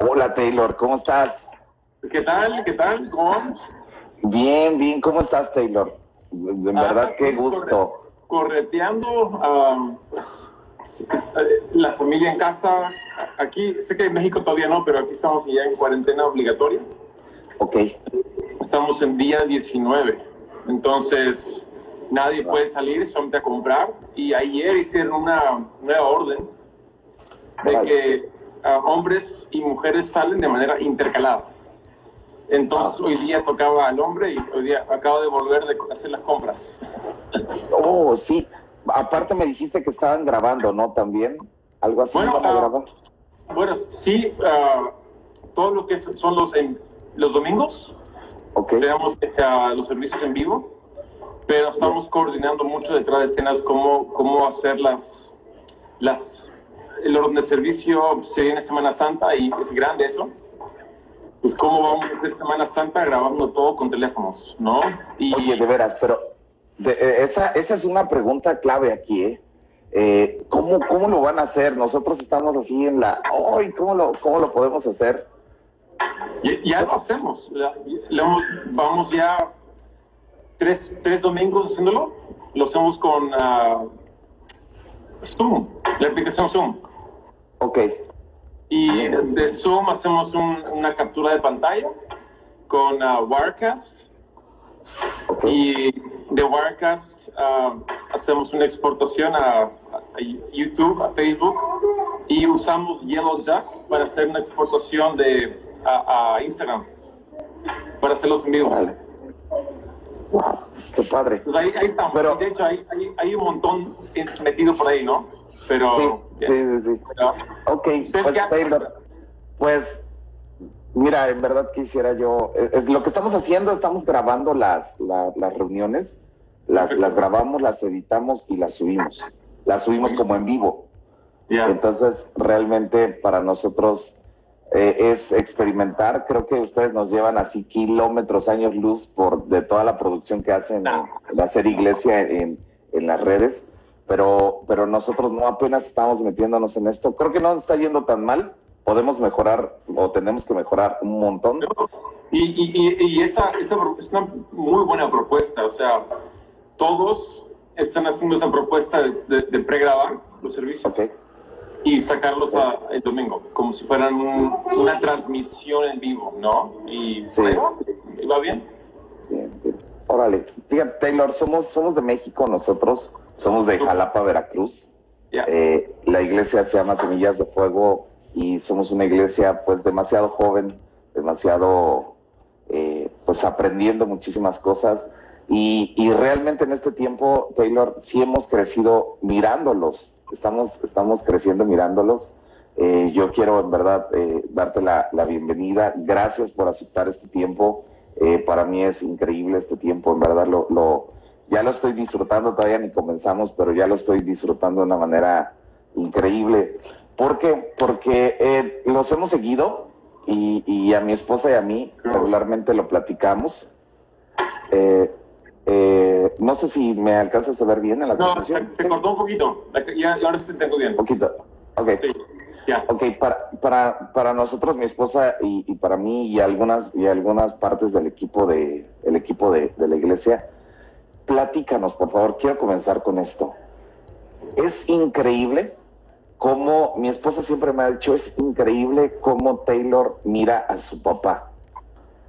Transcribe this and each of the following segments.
Hola Taylor, ¿cómo estás? ¿Qué tal? ¿Qué tal? ¿Cómo vamos? Bien, bien, ¿cómo estás Taylor? De Ah, verdad, qué aquí gusto. corre- correteando eh, la familia en casa. Aquí, sé que en México todavía no, pero aquí estamos ya en cuarentena obligatoria. Ok, Estamos en día 19. Entonces, nadie puede salir, solamente a comprar. Y ayer hicieron una nueva orden de que ah, hombres y mujeres salen de manera intercalada. Entonces, hoy día tocaba al hombre y hoy día acabo de volver de hacer las compras. oh, sí. Aparte me dijiste que estaban grabando, ¿no? También, algo así Bueno, ah, grabar. Bueno, sí, ah, todo lo que son los, en- los domingos, Ok, tenemos ah, los servicios en vivo, pero estamos coordinando mucho detrás de escenas cómo, cómo hacer las, las, el orden de servicio, se viene Semana Santa y es grande eso. Pues cómo vamos a hacer Semana Santa grabando todo con teléfonos, ¿no? Y oye, de veras, pero de- eh, esa, esa es una pregunta clave aquí, ¿eh? Eh, ¿cómo, ¿Cómo lo van a hacer? Nosotros estamos así en la... ¡Ay! ¿cómo, lo, ¿Cómo lo podemos hacer? Ya, ya lo hacemos. Ya- hemos- vamos ya tres, tres domingos haciéndolo. Lo hacemos con ah, Zoom, la aplicación Zoom. Ok, Y de Zoom hacemos un- una captura de pantalla con ah, Wirecast. Y de Wirecast ah, hacemos una exportación a, a YouTube, a Facebook. Y usamos Yellow Duck para hacer una exportación de, a, a Instagram. Para hacer los en vivos. Órale. Wow, qué padre. Pues ahí, ahí estamos. Pero- de hecho, hay, hay, hay un montón metido por ahí, ¿no? Pero. Sí, sí, sí, sí. Pero- Ok, ¿Ustedes pues? Taylor, pues mira, en verdad quisiera yo, es, es lo que estamos haciendo, estamos grabando las, la- las reuniones, las, las grabamos, las editamos y las subimos, las subimos como en vivo. Entonces, realmente para nosotros eh, es experimentar, creo que ustedes nos llevan así kilómetros, años luz por de toda la producción que hacen en, en hacer iglesia en, en las redes, pero, pero nosotros no apenas estamos metiéndonos en esto. Creo que no está yendo tan mal, podemos mejorar o tenemos que mejorar un montón. Y, y, y, y esa, esa es una muy buena propuesta. O sea, todos están haciendo esa propuesta de, de, de pregrabar los servicios y sacarlos a- el domingo, como si fueran un- una transmisión en vivo, ¿no? Y Sí. va bien. bien, bien. Órale, fíjate, Taylor, somos, somos de México nosotros, somos de Jalapa, Veracruz. Ya. Eh, la iglesia se llama Semillas de Fuego y somos una iglesia pues demasiado joven, demasiado eh, pues aprendiendo muchísimas cosas y, y realmente en este tiempo, Taylor, sí hemos crecido mirándolos, estamos, estamos creciendo mirándolos. Eh, yo quiero en verdad eh, darte la, la bienvenida, gracias por aceptar este tiempo, Eh, para mí es increíble este tiempo, en verdad lo, lo, ya lo estoy disfrutando, todavía ni comenzamos, pero ya lo estoy disfrutando de una manera increíble. ¿Por qué? Porque eh, los hemos seguido y, y a mi esposa y a mí regularmente lo platicamos. Eh, eh, no sé si me alcanzas a ver bien en la No, se, se cortó un poquito. Ya, ahora sí te tengo bien. Un poquito. Ok. Sí, ya. Ok, para, para, para nosotros, mi esposa y, y para mí y algunas, y algunas partes del equipo de, el equipo de, de la iglesia, platícanos, por favor, quiero comenzar con esto. Es increíble cómo, mi esposa siempre me ha dicho, es increíble cómo Taylor mira a su papá.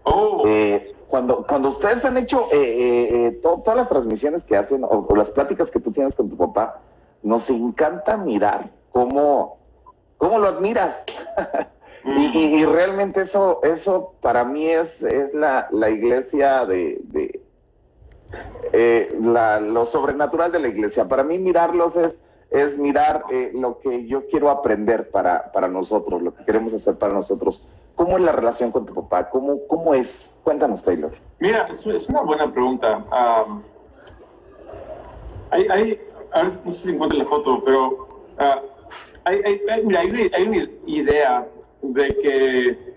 Oh, Eh, cuando, cuando ustedes han hecho eh, eh, to- todas las transmisiones que hacen o, o las pláticas que tú tienes con tu papá, nos encanta mirar cómo, cómo lo admiras. mm, Y, y- y realmente eso, eso para mí es, es la, la iglesia de, de eh, lo sobrenatural de la iglesia. Para mí mirarlos es, es mirar eh, lo que yo quiero aprender para, para nosotros, lo que queremos hacer para nosotros. ¿Cómo es la relación con tu papá? ¿Cómo, cómo es? Cuéntanos, Taylor. Mira, es, una buena pregunta. Am, hay, no sé si encuentro la foto, pero ah, hay, hay una idea de que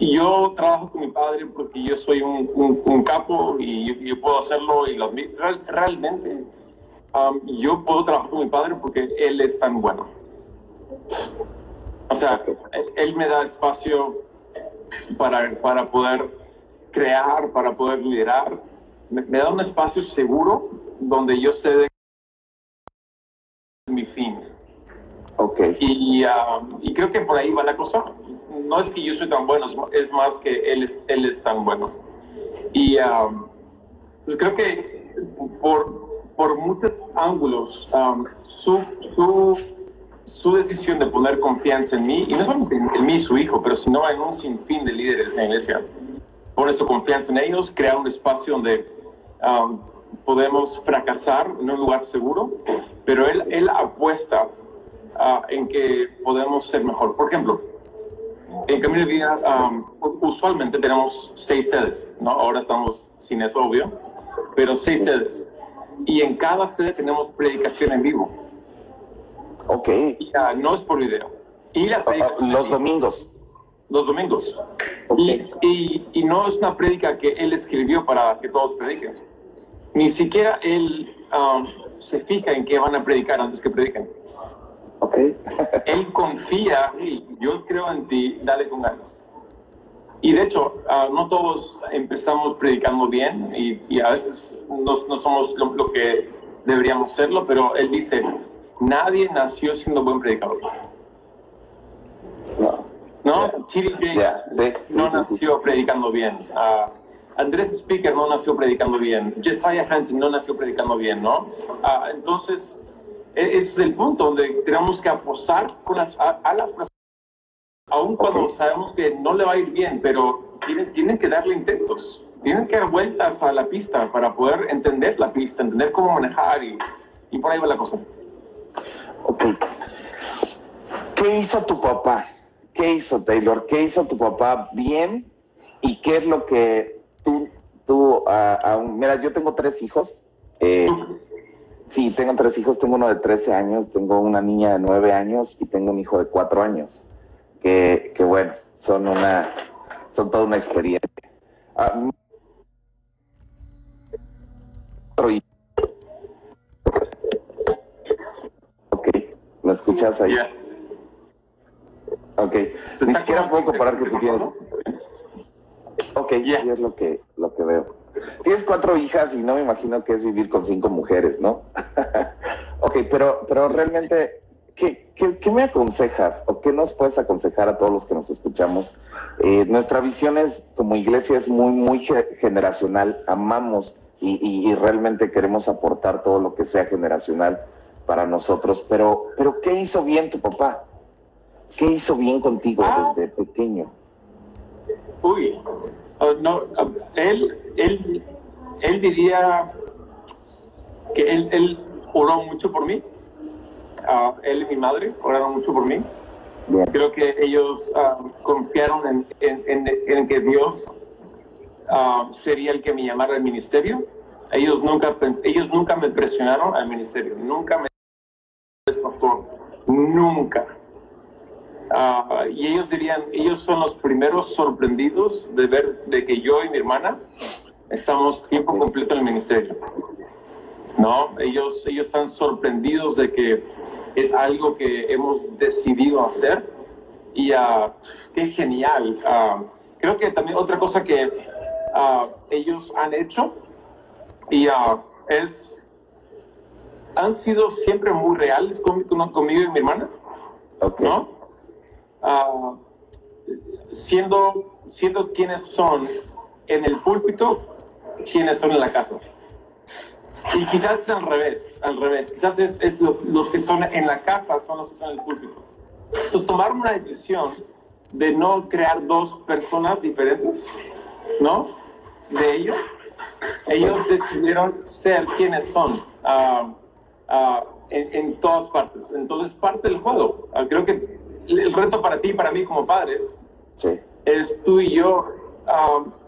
yo trabajo con mi padre porque yo soy un, un- un capo y yo, yo puedo hacerlo y lo real- realmente am, yo puedo trabajar con mi padre porque él es tan bueno. O sea, él, él me da espacio para, para poder crear, para poder liderar. Me, me da un espacio seguro donde yo sé de mi fin. Ok. Y, um, y creo que por ahí va la cosa. No es que yo soy tan bueno, es más que él es, él es tan bueno. Y pues creo que por, por muchos ángulos, su, su, su decisión de poner confianza en mí, y no solamente en, mí y su hijo, pero sino en un sinfín de líderes en la iglesia, pone su confianza en ellos, crear un espacio donde podemos fracasar en un lugar seguro, pero él, él apuesta ah, en que podemos ser mejor. Por ejemplo, en Camino de Vida um, usualmente tenemos seis sedes, ¿no? Ahora estamos sin eso, obvio, pero seis sedes. Y en cada sede tenemos predicación en vivo. Ok. Y, ah, no es por video. Y la predicación en Los vivo- domingos. los domingos. Ok. Y, y, y no es una prédica que él escribió para que todos prediquen. Ni siquiera él um, se fija en qué van a predicar antes que prediquen. Ok. Él confía, hey, yo creo en ti, dale con ganas. Y de hecho, ah, no todos empezamos predicando bien y, y a veces no, no somos lo, lo que deberíamos serlo, pero él dice, nadie nació siendo buen predicador. No. ¿no? Chiri Jakes Ya, sí, sí, no sí, nació predicando bien. Ah, Andrés Speaker no nació predicando bien. Jesiah Hansen no nació predicando bien, ¿no? Ah, entonces, ese es el punto donde tenemos que apostar con las, a, a las personas, aun cuando Ok. sabemos que no le va a ir bien, pero tienen, tienen que darle intentos. Tienen que dar vueltas a la pista para poder entender la pista, entender cómo manejar y, y por ahí va la cosa. Ok. ¿Qué hizo tu papá? ¿Qué hizo Taylor? ¿Qué hizo tu papá bien? ¿Y qué es lo que tú, tú, ah, ah, mira, yo tengo tres hijos. Eh, sí, tengo tres hijos. Tengo uno de 13 años, tengo una niña de 9 años y tengo un hijo de 4 años. Que, que bueno, son una, son toda una experiencia. Ah, hijo. ok, ¿me escuchas ahí? Ya. Ok, ni siquiera puedo comparar que tú tienes. Ok, Ya. sí es lo que, lo que veo. Tienes cuatro hijas y no me imagino que es vivir con cinco mujeres, ¿no? ok, pero, pero realmente, ¿qué, qué, qué me aconsejas o qué nos puedes aconsejar a todos los que nos escuchamos? Eh, nuestra visión es, como iglesia, es muy, muy ge- generacional. Amamos y, y- y realmente queremos aportar todo lo que sea generacional para nosotros. Pero, pero ¿qué hizo bien tu papá? ¿Qué hizo bien contigo Ah. desde pequeño? Uy, ah, no, ah, él, él, él diría que él, él oró mucho por mí. Ah, él y mi madre oraron mucho por mí. Creo que ellos ah, confiaron en, en- en- en que Dios ah, sería el que me llamara al ministerio. Ellos nunca, ellos nunca me presionaron al ministerio, nunca me pastor, nunca. Y ellos dirían, ellos son los primeros sorprendidos de ver de que yo y mi hermana estamos tiempo completo en el ministerio. No, ellos, ellos están sorprendidos de que es algo que hemos decidido hacer y ah, qué genial. Ah, creo que también otra cosa que ah, ellos han hecho y es han sido siempre muy reales con- con- conmigo y mi hermana. Ok. ¿no? Siendo, siendo quienes son en el púlpito, quienes son en la casa. Y quizás es al revés, al revés. Quizás es, es lo- los que son en la casa son los que son en el púlpito. Entonces tomaron una decisión de no crear dos personas diferentes, ¿no? De ellos. Ellos decidieron ser quienes son ah, ah, en, en todas partes. Entonces, parte del juego. Ah, creo que el reto para ti y para mí como padres Sí. es tú y yo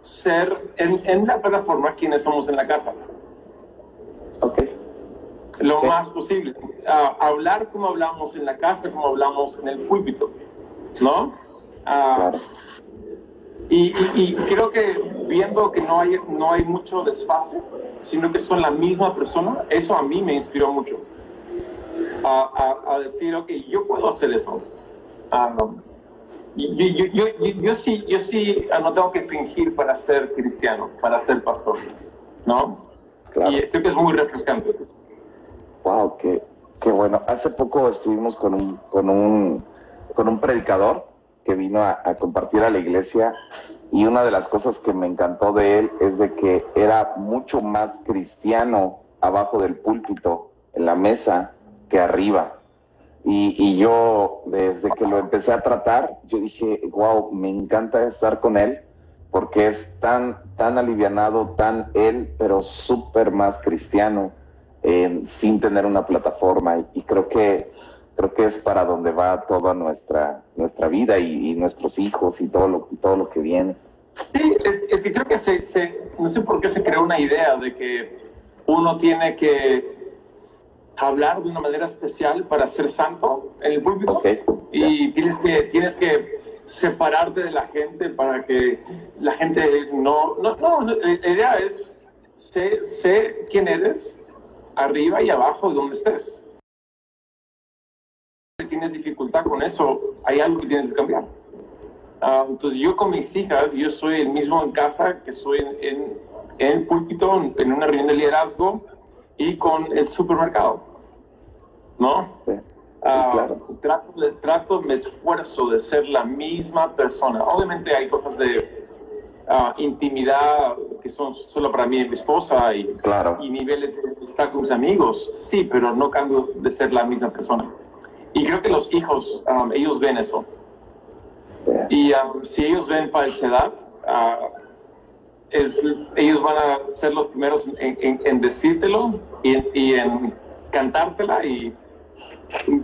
ser en, en la plataforma quienes somos en la casa Ok. lo más posible. Ah, hablar como hablamos en la casa, como hablamos en el púlpito, ¿no? Ah, Claro. y, y- y creo que viendo que no hay, no hay mucho desfase, sino que son la misma persona, eso a mí me inspiró mucho. A, a- a decir, ok, yo puedo hacer eso. Ah, yo, yo, yo, yo, sí, yo sí no tengo que fingir para ser cristiano, para ser pastor, ¿no? Y creo que es muy refrescante. Wow, qué, qué bueno. Hace poco estuvimos con un, con un, con un predicador que vino a, a compartir a la iglesia y una de las cosas que me encantó de él es de que era mucho más cristiano abajo del púlpito, en la mesa, que arriba. Y, y, yo, desde que lo empecé a tratar, yo dije, wow, me encanta estar con él, porque es tan, tan alivianado, tan él, pero súper más cristiano, eh, sin tener una plataforma. Y, y, creo que creo que es para donde va toda nuestra, nuestra vida y, y nuestros hijos y todo lo, todo lo que viene. Sí, es, es que creo que se, se, no sé por qué se creó una idea de que uno tiene que hablar de una manera especial para ser santo en el púlpito okay. y tienes que, tienes que separarte de la gente para que la gente no... No, no la idea es sé, sé quién eres arriba y abajo de donde estés. Si tienes dificultad con eso, hay algo que tienes que cambiar. Uh, entonces yo con mis hijas, yo soy el mismo en casa que soy en, en, en el púlpito, en una reunión de liderazgo y con el supermercado. ¿No? Sí, sí, claro. uh, trato, trato, me esfuerzo de ser la misma persona. Obviamente hay cosas de uh, intimidad que son solo para mí y mi esposa y, claro. y niveles de estar con mis amigos, sí, pero no cambio de ser la misma persona. Y creo que los hijos, um, ellos ven eso. Y um, si ellos ven falsedad, uh, es, ellos van a ser los primeros en, en, en decírtelo y, y en cantártela y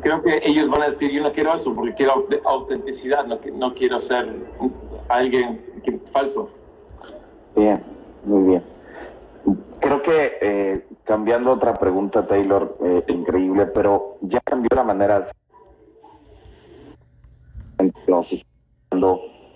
creo que ellos van a decir, yo no quiero eso porque quiero autenticidad, no, no quiero ser alguien que, falso. Bien, muy bien. Creo que eh, cambiando otra pregunta, Taylor, eh, increíble, pero ya cambió la manera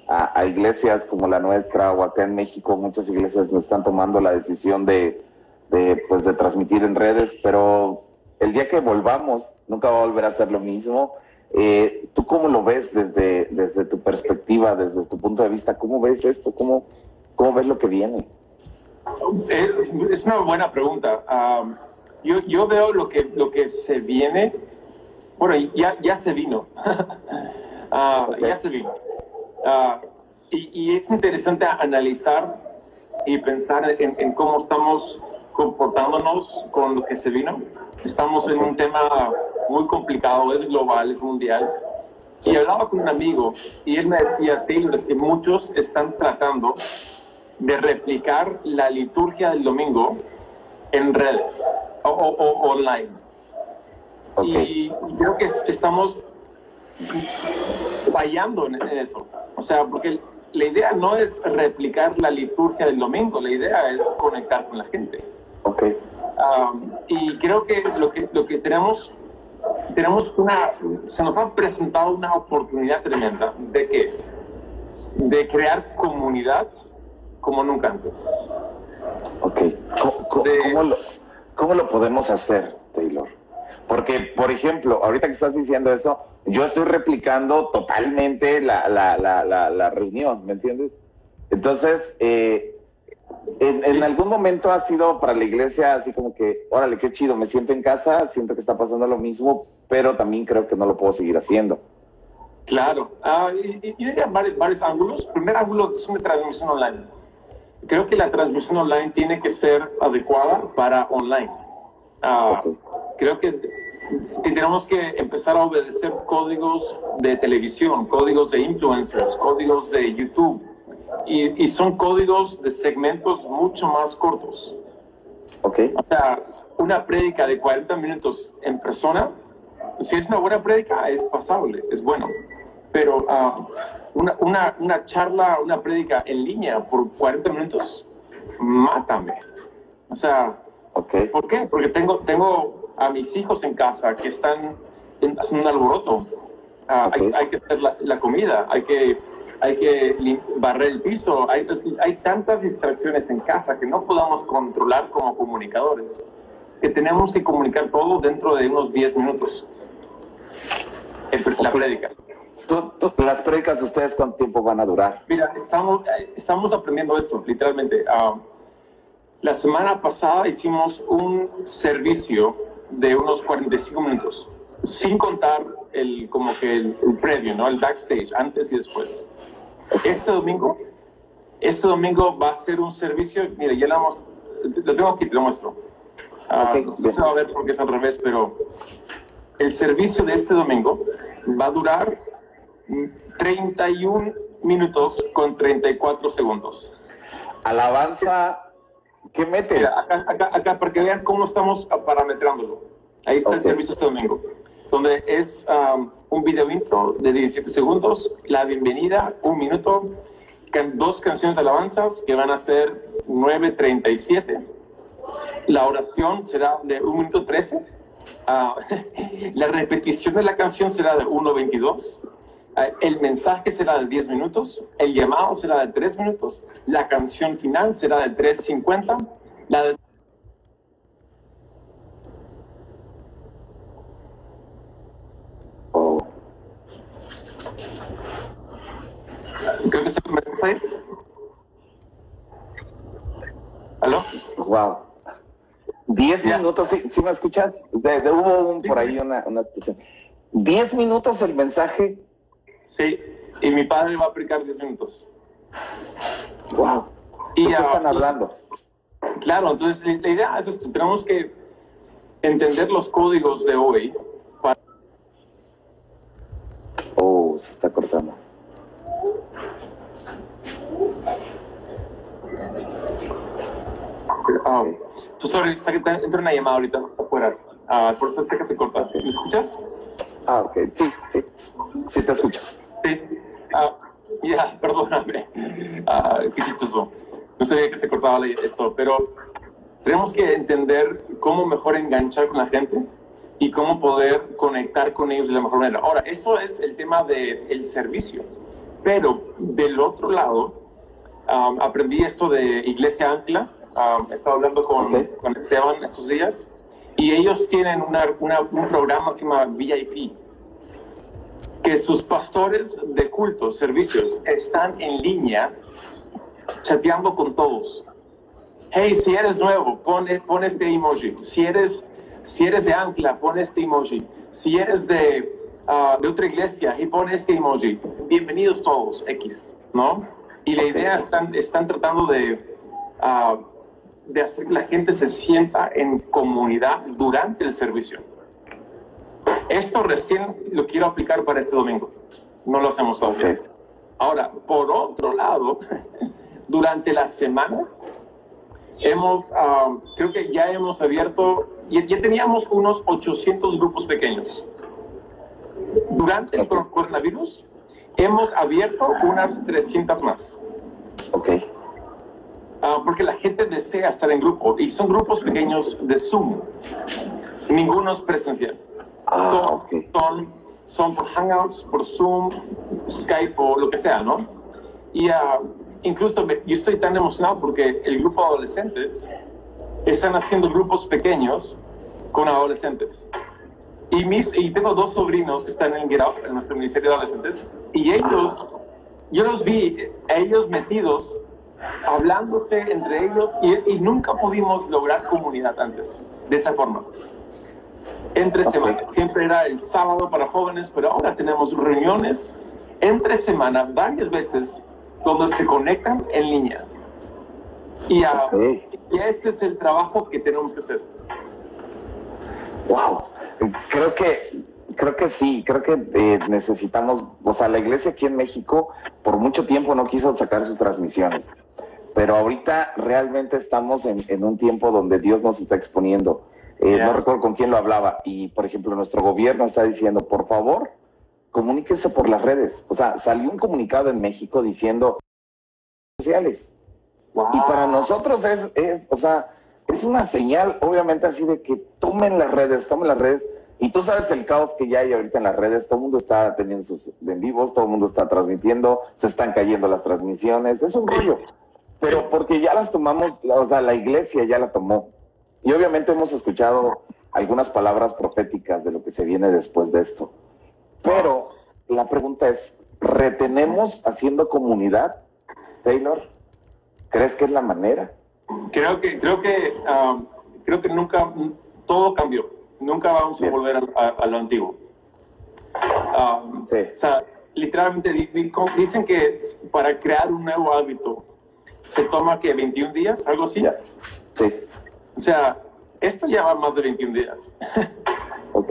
a, a iglesias como la nuestra o acá en México, muchas iglesias no están tomando la decisión de, de, pues, de transmitir en redes, pero el día que volvamos, nunca va a volver a ser lo mismo. Eh, ¿Tú cómo lo ves desde, desde tu perspectiva, desde tu punto de vista? ¿Cómo ves esto? ¿Cómo, cómo ves lo que viene? Es una buena pregunta. Um, yo, yo veo lo que, lo que se viene. Bueno, ya, ya se vino. uh, okay. Ya se vino. Uh, y, y, es interesante analizar y pensar en, en cómo estamos comportándonos con lo que se vino. Estamos en un tema muy complicado, es global, es mundial. Y hablaba con un amigo y él me decía, Taylor, es que muchos están tratando de replicar la liturgia del domingo en redes o, o, o online. Okay. Y creo que estamos fallando en eso. O sea, porque la idea no es replicar la liturgia del domingo, la idea es conectar con la gente. Okay. Um, y creo que lo que, lo que tenemos, tenemos una, se nos ha presentado una oportunidad tremenda de que de crear comunidad como nunca antes. Ok. ¿Cómo, cómo, de, ¿cómo, lo, ¿Cómo, lo, podemos hacer, Taylor? Porque, por ejemplo, ahorita que estás diciendo eso, yo estoy replicando totalmente la, la, la, la reunión, ¿me entiendes? Entonces, eh, en, en, algún momento ha sido para la iglesia así como que, órale, qué chido, me siento en casa, siento que está pasando lo mismo, pero también creo que no lo puedo seguir haciendo. Claro, uh, y, y, diría varios, varios ángulos. Primer ángulo es una transmisión online. Creo que la transmisión online tiene que ser adecuada para online. Uh, okay. Creo que tenemos que empezar a obedecer códigos de televisión, códigos de influencers, códigos de YouTube y, y, son códigos de segmentos mucho más cortos. Ok. O sea, una prédica de 40 minutos en persona, si es una buena prédica, es pasable, es bueno. Pero uh, una, una, una, charla, una prédica en línea por 40 minutos, mátame. O sea, okay. ¿por qué? Porque tengo, tengo a mis hijos en casa que están haciendo un alboroto. Uh, okay. hay, hay, que hacer la, la comida, hay que hay que barrer el piso, hay, hay tantas distracciones en casa que no podamos controlar como comunicadores, que tenemos que comunicar todo dentro de unos 10 minutos. La prédica. las prédicas de ustedes, ¿cuánto tiempo van a durar? Mira, estamos, estamos aprendiendo esto, literalmente. Ah, la semana pasada hicimos un servicio de unos 45 minutos, sin contar el, como que el, previo, ¿no? El backstage, antes y después. Este domingo, este domingo va a ser un servicio, mira, ya lo, hemos, lo tengo aquí, te lo muestro. Ah, no sé si va a ver porque es al revés, pero el servicio de este domingo va a durar 31 minutos con 34 segundos. Alabanza, ¿qué mete? acá, acá, acá, para que vean cómo estamos parametrándolo. Ahí está el servicio este domingo, donde es um, un video intro de 17 segundos, la bienvenida, un minuto, dos canciones de alabanzas que van a ser 9.37. La oración será de 1 minuto 13. Ah, la repetición de la canción será de 1.22. Ah, el mensaje será de 10 minutos, el llamado será de 3 minutos, la canción final será de 3.50, la Creo que se me fue. ¿Aló? Wow. 10 minutos, ¿sí, me escuchas? De, hubo por ahí una, una situación. 10 minutos el mensaje Sí, y mi padre va a aplicar 10 minutos. ¡Wow! ¿Y qué están hablando? Claro, entonces la idea es esto, tenemos que entender los códigos de hoy. Oh, se está cortando. Um, pues sorry, está que entra una llamada ahorita afuera. Uh, por eso sé que se corta. ¿Me escuchas? Ah, ok, sí, sí, sí te escucho. Sí. Ah, ya, perdóname. Ah, qué chistoso. No sabía que se cortaba esto, pero tenemos que entender cómo mejor enganchar con la gente y cómo poder conectar con ellos de la mejor manera. Ahora, eso es el tema del el servicio. Pero del otro lado, aprendí esto de Iglesia Ancla. He estado hablando con, con, Esteban estos días y ellos tienen una, una, un programa se llama VIP que sus pastores de cultos, servicios, están en línea chateando con todos. Hey, si eres nuevo, pon, pon este emoji. Si eres, si eres de Ancla, pon este emoji. Si eres de, ah, de otra iglesia, y pon este emoji. Bienvenidos todos, X, ¿no? Y la idea están, están tratando de, uh, de hacer que la gente se sienta en comunidad durante el servicio. Esto recién lo quiero aplicar para este domingo. No lo hacemos todavía. Ahora, por otro lado, durante la semana hemos, ah, creo que ya hemos abierto, ya, ya, teníamos unos 800 grupos pequeños. Durante el coronavirus hemos abierto unas 300 más. Ok. Uh, porque la gente desea estar en grupo y son grupos pequeños de Zoom. Ninguno es presencial. Ah, son, son por Hangouts, por Zoom, Skype o lo que sea, ¿no? Y uh, incluso yo estoy tan emocionado porque el grupo de adolescentes están haciendo grupos pequeños con adolescentes. Y, mis, y tengo dos sobrinos que están en Get en nuestro Ministerio de Adolescentes, y ellos, yo los vi, ellos metidos, hablándose entre ellos, y, y nunca pudimos lograr comunidad antes, de esa forma entre semanas. Siempre era el sábado para jóvenes, pero ahora tenemos reuniones entre semana varias veces donde se conectan en línea. Y, y este es el trabajo que tenemos que hacer. Wow, creo que creo que sí, creo que eh, necesitamos, o sea, la iglesia aquí en México por mucho tiempo no quiso sacar sus transmisiones, pero ahorita realmente estamos en, en un tiempo donde Dios nos está exponiendo eh, no recuerdo con quién lo hablaba. Y, por ejemplo, nuestro gobierno está diciendo, por favor, comuníquese por las redes. O sea, salió un comunicado en México diciendo sociales. Y para nosotros es, es, o sea, es una señal, obviamente, así de que tomen las redes, tomen las redes. Y tú sabes el caos que ya hay ahorita en las redes, todo el mundo está teniendo sus en vivos, todo el mundo está transmitiendo, se están cayendo las transmisiones, es un rollo. Pero porque ya las tomamos, o sea, la iglesia ya la tomó. Y obviamente hemos escuchado algunas palabras proféticas de lo que se viene después de esto. Pero la pregunta es, ¿retenemos haciendo comunidad, Taylor? ¿Crees que es la manera? Creo que, creo que, um, creo que nunca, todo cambió. Nunca vamos a volver a, lo antiguo. Um, o sea, literalmente dicen que para crear un nuevo hábito se toma que 21 días, algo así. Sí. O sea, esto ya va más de 21 días. ok.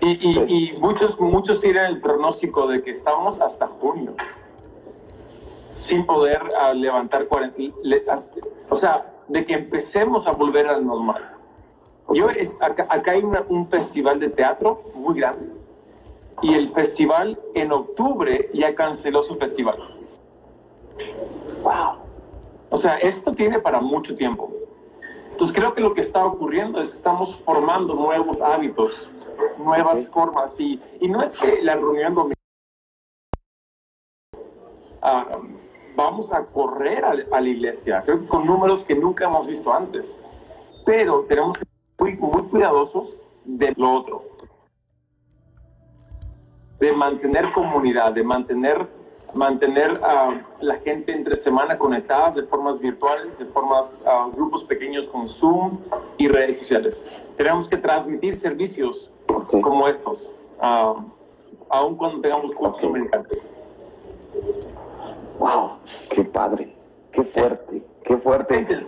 Y, y, muchos, muchos tienen el pronóstico de que estamos hasta junio sin poder uh, levantar 40, o sea, de que empecemos a volver al normal. Yo es, acá, acá hay un festival de teatro muy grande y el festival en octubre ya canceló su festival. Wow. O sea, esto tiene para mucho tiempo. Entonces creo que lo que está ocurriendo es que estamos formando nuevos hábitos, nuevas formas y, y, no es que la reunión domingo ah, vamos a correr a, la iglesia, creo que con números que nunca hemos visto antes, pero tenemos que muy, muy cuidadosos de lo otro, de mantener comunidad, de mantener mantener a la gente entre semana conectada de formas virtuales, de formas, a grupos pequeños con Zoom y redes sociales. Tenemos que transmitir servicios como estos, aun cuando tengamos cultos americanos. ¡Wow! ¡Qué padre! ¡Qué fuerte! ¡Qué fuerte!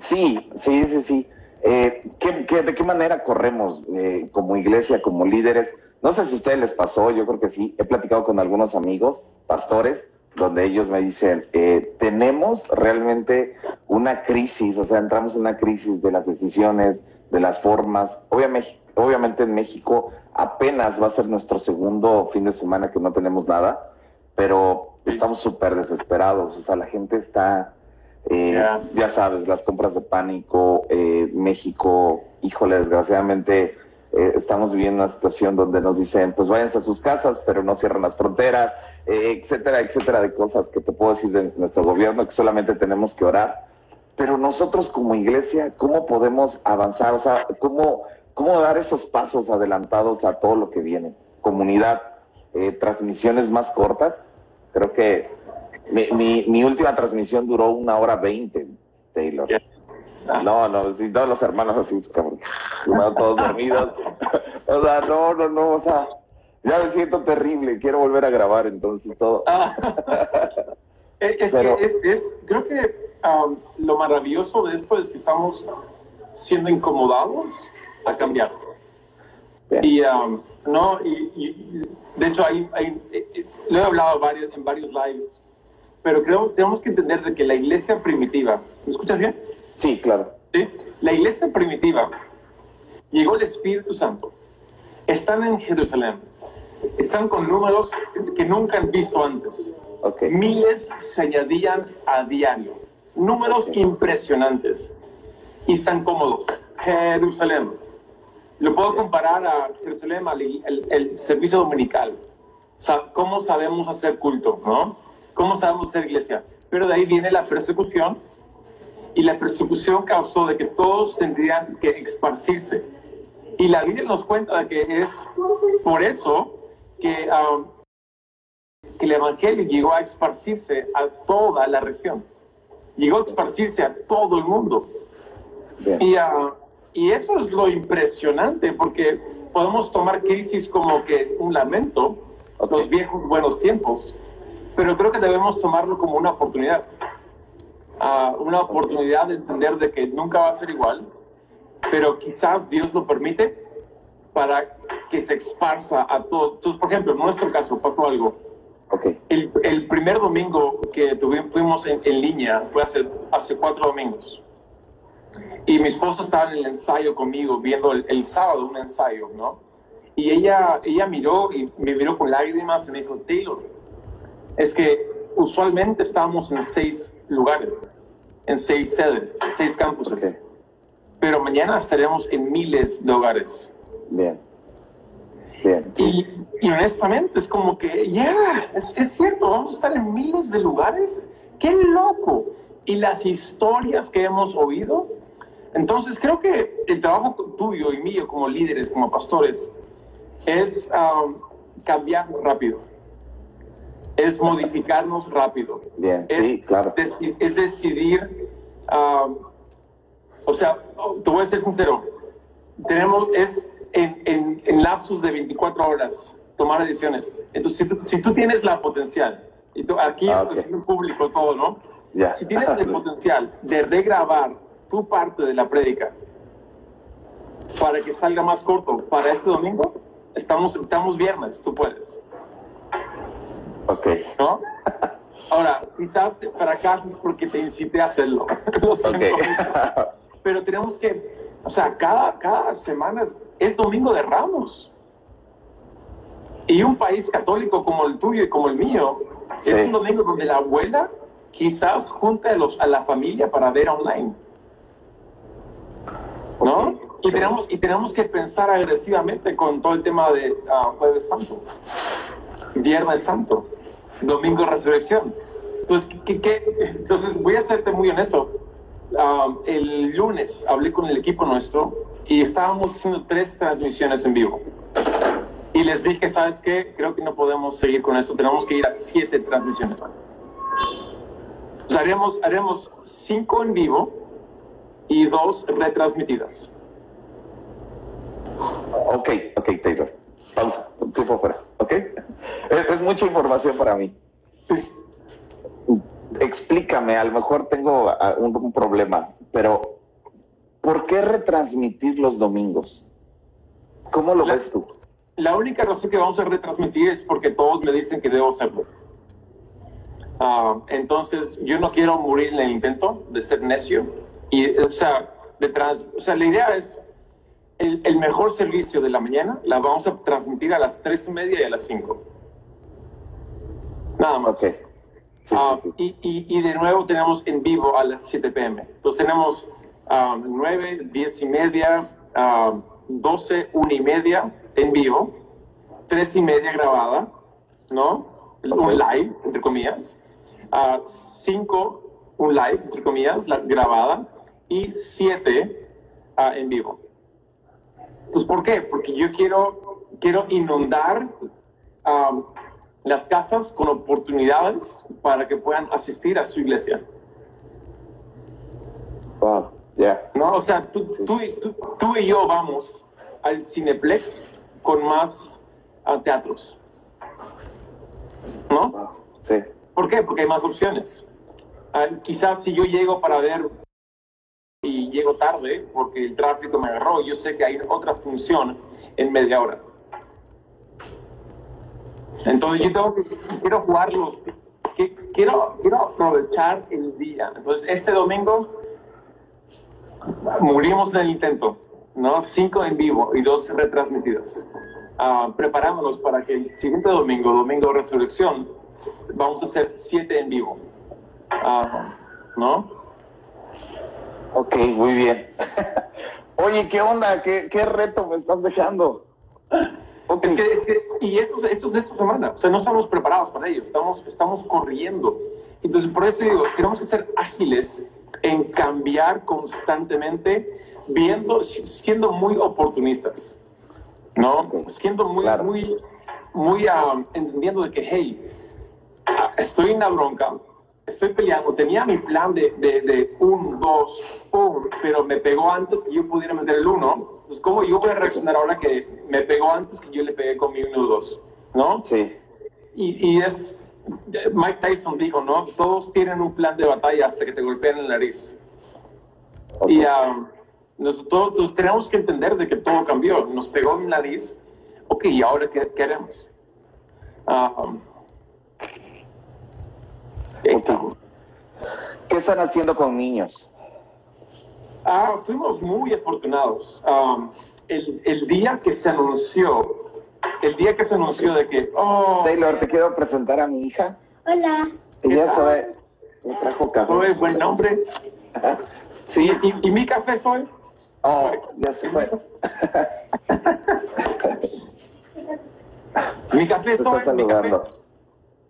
sí, sí, sí, sí. Eh, ¿qué, de qué manera corremos eh, como iglesia, como líderes? No sé si a ustedes les pasó, yo creo que sí. He platicado con algunos amigos, pastores, donde ellos me dicen, eh, tenemos realmente una crisis, o sea, entramos en una crisis de las decisiones, de las formas. Obviamente, obviamente en México apenas va a ser nuestro segundo fin de semana que no tenemos nada, pero estamos súper desesperados, o sea, la gente está eh, ya sabes, las compras de pánico, eh, México, híjole, desgraciadamente eh, estamos viviendo una situación donde nos dicen, pues váyanse a sus casas, pero no cierran las fronteras, etcétera, etcétera, de cosas que te puedo decir de nuestro gobierno, que solamente tenemos que orar. Pero nosotros como iglesia, ¿cómo podemos avanzar? O sea, ¿cómo, cómo dar esos pasos adelantados a todo lo que viene? Comunidad, transmisiones más cortas. Creo que mi, mi, última transmisión duró una hora veinte, Taylor. No, no, si todos los hermanos así, como, todos dormidos. o sea, no, no, no, o sea, ya me siento terrible, quiero volver a grabar entonces todo. Ah. es, que es, es, creo que um, lo maravilloso de esto es que estamos siendo incomodados a cambiar. Y, um, no, y, de hecho, hay, hay, eh, eh, lo he hablado varios, en varios lives pero creo tenemos que entender de que la iglesia primitiva, ¿me escuchas bien? Sí, claro. ¿Sí? La iglesia primitiva llegó el Espíritu Santo, están en Jerusalén, están con números que nunca han visto antes. Okay. Miles se añadían a diario, números impresionantes y están cómodos. Jerusalén. Lo puedo comparar a Jerusalén, al el, el servicio dominical. ¿Cómo sabemos hacer culto? ¿no? ¿Cómo sabemos ser iglesia? Pero de ahí viene la persecución y la persecución causó de que todos tendrían que esparcirse. Y la Biblia nos cuenta de que es por eso que, um, que el Evangelio llegó a esparcirse a toda la región. Llegó a esparcirse a todo el mundo. Y, uh, y eso es lo impresionante, porque podemos tomar crisis como que un lamento, los viejos buenos tiempos, pero creo que debemos tomarlo como una oportunidad. Uh, una oportunidad de entender de que nunca va a ser igual, pero quizás Dios lo permite para que se esparza a todos. Entonces, por ejemplo, en nuestro caso pasó algo. Okay. El, el, primer domingo que tuvimos, fuimos en, en, línea fue hace, hace cuatro domingos. Y mi esposa estaba en el ensayo conmigo, viendo el, el sábado un ensayo, ¿no? Y ella, ella miró y me miró con lágrimas y me dijo, Taylor, es que usualmente estamos en seis lugares, en seis sedes, seis campuses. Pero mañana estaremos en miles de lugares. Bien. Bien. Y, honestamente es como que, ya, es, es, cierto, vamos a estar en miles de lugares. ¡Qué loco! Y las historias que hemos oído. Entonces creo que el trabajo tuyo y mío como líderes, como pastores, es um, cambiarnos rápido. Es modificarnos rápido. Bien, es, sí, claro. deci- es decidir, ah, o sea, te voy a ser sincero, tenemos, es en, en, en lapsos de 24 horas tomar decisiones. Entonces, si tú, si tú tienes la potencial, y tú- aquí Ah, es un público todo, ¿no? Ya. Si tienes el potencial de regrabar tu parte de la prédica para que salga más corto para este domingo, estamos, estamos viernes, tú puedes, Ok. ¿no? Ahora, quizás te fracases porque te incité a hacerlo. Lo siento. Ok. Pero tenemos que, o sea, cada, cada semana es, es domingo de ramos. Y un país católico como el tuyo y como el mío, Sí. es un domingo donde la abuela quizás junta a, los, a la familia para ver online. ¿no? Y, sí. tenemos, y tenemos que pensar agresivamente con todo el tema de ah, Jueves Santo, Viernes Santo, Domingo Resurrección. Entonces, ¿qué, qué- entonces voy a serte muy honesto. Ah, el lunes hablé con el equipo nuestro y estábamos haciendo tres transmisiones en vivo. Y les dije, ¿sabes qué? Creo que no podemos seguir con esto. Tenemos que ir a siete transmisiones. O sea, haremos, haremos cinco en vivo y dos retransmitidas. Ok, ok, Taylor. Pausa. Tiempo fuera. Ok. Es, es mucha información para mí. Explícame, a lo mejor tengo ah, un, un problema, pero ¿por qué retransmitir los domingos? ¿Cómo lo La- ves tú? La única razón que vamos a retransmitir es porque todos me dicen que debo hacerlo. Ah, entonces, yo no quiero morir en el intento de ser necio. Y, o sea, de trans- o sea la idea es el, el mejor servicio de la mañana la vamos a transmitir a las tres y media y a las cinco. Nada más. Ok. Sí, Ah, sí, sí. Y, y- y de nuevo tenemos en vivo a las 7 pm. Entonces tenemos ah, 9, 10 y media, ah, 12, 1 y media en vivo, 3 y media grabada, ¿no? Un Ok. live, entre comillas. 5, un live, entre comillas, la, grabada. Y 7 en vivo. Entonces, ¿por qué? Porque yo quiero, quiero inundar um, las casas con oportunidades para que puedan asistir a su iglesia. Wow, ya. ¿no? O sea, tú, tú, y- tú- tú y yo vamos al Cineplex con más ah, teatros. ¿No? Wow, sí. ¿Por qué? Porque hay más opciones. Ah, quizás si yo llego para ver y llego tarde porque el tráfico me agarró, yo sé que hay otra función en media hora. Entonces yo tengo que, quiero jugarlos, que- quiero, quiero aprovechar el día. Entonces este domingo morimos en el intento, ¿no? Cinco en vivo y dos retransmitidas. Ah, preparándonos para que el siguiente domingo, domingo de resurrección, vamos a hacer siete en vivo. Ah, ¿No? Ok, muy bien. Oye, ¿qué onda? ¿Qué, qué reto me estás dejando? Ok. Es que, es que, y eso, es- eso es de esta semana, o sea, no estamos preparados para ello, estamos, estamos corriendo. Entonces, por eso digo, tenemos que ser ágiles en cambiar constantemente, viendo, siendo muy oportunistas, ¿no? Ok. Siendo muy, Claro. muy, muy ah, entendiendo de que, hey, ah, estoy en la bronca, estoy peleando, tenía mi plan de, de, de un, dos, pum, pero me pegó antes que yo pudiera meter el uno. Entonces, ¿cómo yo voy a reaccionar ahora que me pegó antes que yo le pegué con mi uno, dos? ¿No? Sí, Y, y es, Mike Tyson dijo, ¿no? Todos tienen un plan de batalla hasta que te golpean en la nariz. ok. Y ah, nosotros todos tenemos que entender de que todo cambió. Nos pegó en la nariz. Ok, ¿y ahora qué, qué haremos? Estamos. ¿Qué están haciendo con niños? Ah, fuimos muy afortunados. Um, el, el día que se anunció, el día que se anunció de que, oh, Taylor, te quiero presentar a mi hija. Hola. Ella sabe, me trajo café. oh, es buen nombre. Sí, ¿Y, y, y mi café soy? oh, ya se fue. Mi café soy, está mi café.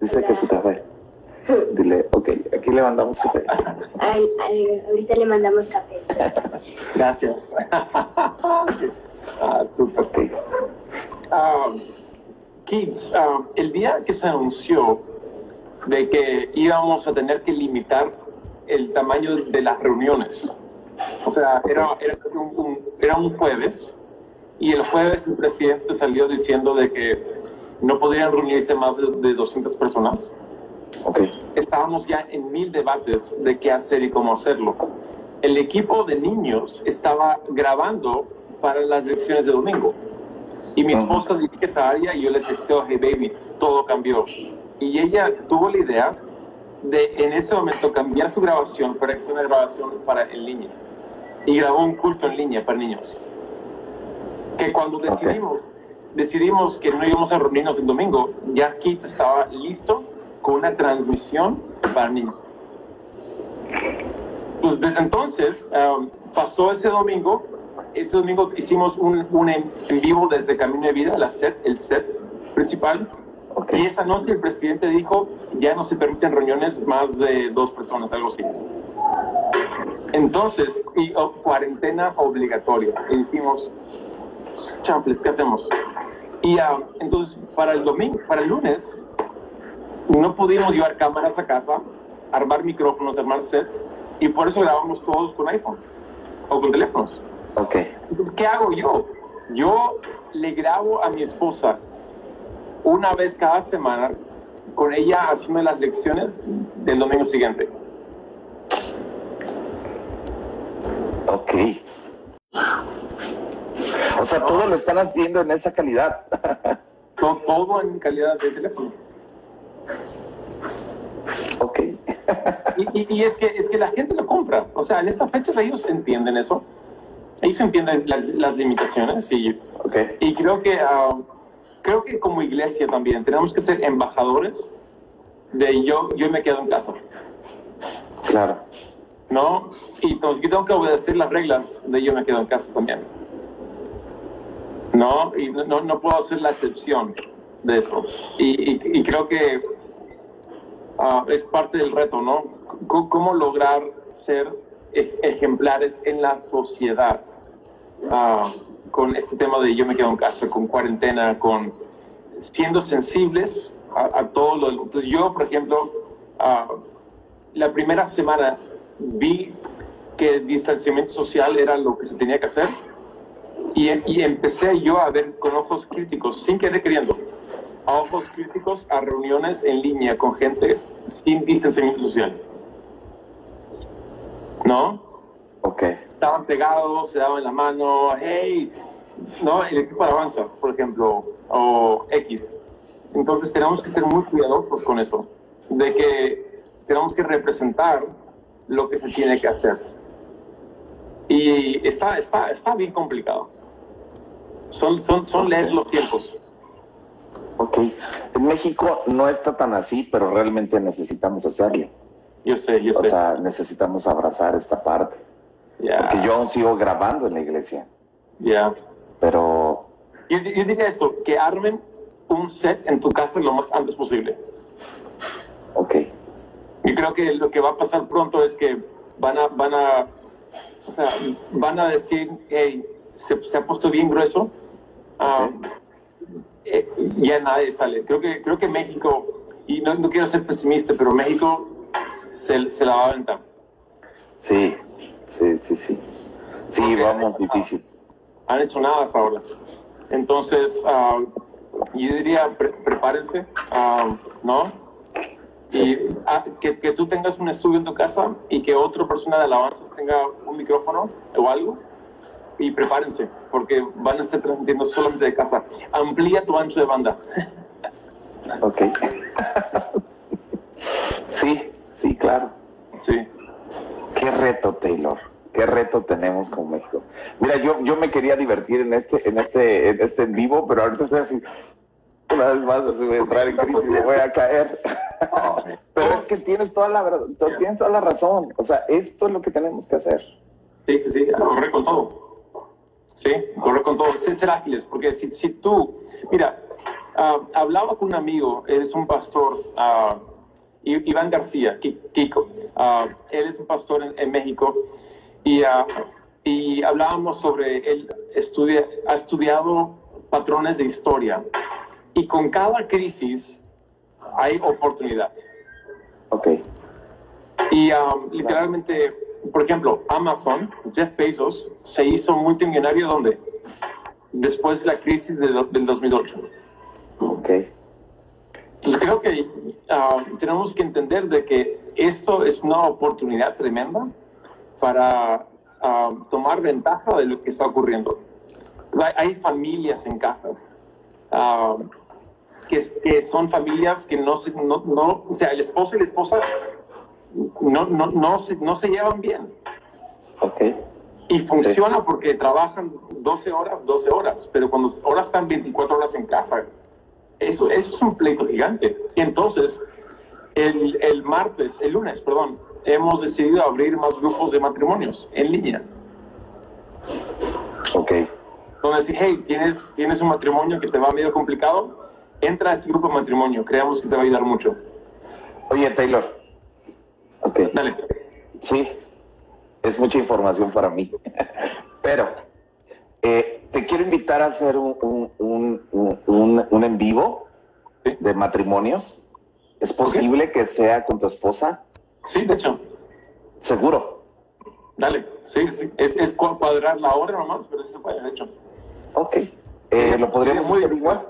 Dice que su café. Dile, ok, aquí le mandamos café. Ay, ay, ahorita le mandamos café. Gracias. ah, súper. Ok. Ah, Kids, ah, el día que se anunció de que íbamos a tener que limitar el tamaño de las reuniones, o sea, era, era, un, era un jueves y el jueves el presidente salió diciendo de que no podrían reunirse más de, 200 personas. Okay. Estábamos ya en mil debates de qué hacer y cómo hacerlo. El equipo de niños estaba grabando para las lecciones de domingo. Y mi esposa dirige esa área y yo le texteo, hey baby, todo cambió. Y ella tuvo la idea de en ese momento cambiar su grabación para que sea una grabación para en línea. Y grabó un culto en línea para niños. Que cuando decidimos, decidimos que no íbamos a reunirnos el domingo, ya Kit estaba listo con una transmisión para niños. Pues desde entonces um, pasó ese domingo ese domingo hicimos un, un en, vivo desde Camino de Vida, la set, el set principal. Y esa noche el presidente dijo, ya no se permiten reuniones más de dos personas, algo así. Entonces, y, oh, cuarentena obligatoria. Y dijimos, chanfles, ¿qué hacemos? Y uh, entonces, para el domingo, para el lunes, no pudimos llevar cámaras a casa, armar micrófonos, armar sets, y por eso grabamos todos con iPhone o con teléfonos. Ok. ¿Qué hago yo? Yo le grabo a mi esposa una vez cada semana con ella haciendo las lecciones del domingo siguiente. Ok. O sea, todo lo están haciendo en esa calidad. todo, todo en calidad de teléfono. Ok. y, y, es, que, es que la gente lo compra. O sea, en estas fechas ellos entienden eso. Se entienden las, limitaciones y, y creo que ah, creo que como iglesia también tenemos que ser embajadores de yo yo me quedo en casa. Claro. No y entonces yo tengo que obedecer las reglas de yo me quedo en casa también. No y no, no puedo hacer la excepción de eso. Y, y, creo que ah, es parte del reto no cómo lograr ser ejemplares en la sociedad ah, con este tema de yo me quedo en casa, con cuarentena, con siendo sensibles a, todo lo... Entonces yo, por ejemplo, ah, la primera semana vi que el distanciamiento social era lo que se tenía que hacer y, y empecé yo a ver con ojos críticos, sin querer queriendo, a ojos críticos a reuniones en línea con gente sin distanciamiento social. ¿no? Ok. Estaban pegados, se daban la mano, hey, ¿no? El equipo de alabanzas, por ejemplo, o X. Entonces tenemos que ser muy cuidadosos con eso, de que tenemos que representar lo que se tiene que hacer. Y está, está, está bien complicado. Son, son, son leer los tiempos. Ok. En México no está tan así, pero realmente necesitamos hacerlo. Yo sé, yo sé. O sea, necesitamos abrazar esta parte. Porque yo aún sigo grabando en la iglesia. Ya. Pero... Yo, diría esto, que armen un set en tu casa lo más antes posible. Ok. Y creo que lo que va a pasar pronto es que van a, van a, o sea, van a decir, hey, se, se, ha puesto bien grueso, um, eh, ya nadie sale. Creo que, creo que México, y no, no quiero ser pesimista, pero México se, se la va a aventar. Sí, sí, sí, sí. Sí, vamos, difícil. Han hecho nada hasta ahora. Entonces, uh, yo diría, prepárense, uh, ¿no? Y uh, que, que, tú tengas un estudio en tu casa y que otra persona de alabanzas tenga un micrófono o algo. Y prepárense, porque van a estar transmitiendo solamente de casa. Amplía tu ancho de banda. Ok. sí, Sí, claro. Sí. Qué reto, Taylor. Qué reto tenemos con México. Mira, yo, yo me quería divertir en este, en este, en este en vivo, pero ahorita estoy así, una vez más así voy a entrar en crisis y voy a caer. pero es que tienes toda la tienes toda la razón. O sea, esto es lo que tenemos que hacer. Sí, sí, sí, correr con todo. Sí, correr con todo, sin ser ágiles, porque si, si tú, mira, uh, hablaba con un amigo, es un pastor, uh, Iván García, Kiko. Ah, él es un pastor en, México y, uh, y, hablábamos sobre, él estudia, ha estudiado patrones de historia Y con cada crisis hay oportunidad. Ok. Y um, literalmente, por ejemplo, Amazon, Jeff Bezos, se hizo multimillonario ¿dónde? Después de la crisis de del 2008. Ok. Entonces creo que ah, tenemos que entender de que esto es una oportunidad tremenda para ah, tomar ventaja de lo que está ocurriendo. Hay, hay familias en casas ah, que, que son familias que no no, no- o sea, el esposo y la esposa no, no, no, se, no se llevan bien. Ok. Y funciona porque trabajan 12 horas, 12 horas, pero cuando ahora están 24 horas en casa, eso, eso es un pleito gigante. Y entonces, el, el martes, el lunes, perdón, hemos decidido abrir más grupos de matrimonios en línea. Ok. Donde decir, hey, ¿tienes, tienes un matrimonio que te va medio complicado, entra a este grupo de matrimonio, creemos que te va a ayudar mucho. Oye, Taylor. Ok. Dale. Sí, es mucha información para mí. Pero eh, te quiero invitar a hacer un, un, un, un- en vivo Sí. de matrimonios. ¿Es posible que sea con tu esposa? Sí, de hecho, Seguro. dale. Sí, sí. Es, es cu- cuadrar la hora nomás, pero sí se puede, de hecho. Ok. Eh, ¿Lo podríamos muy hacer bien. igual?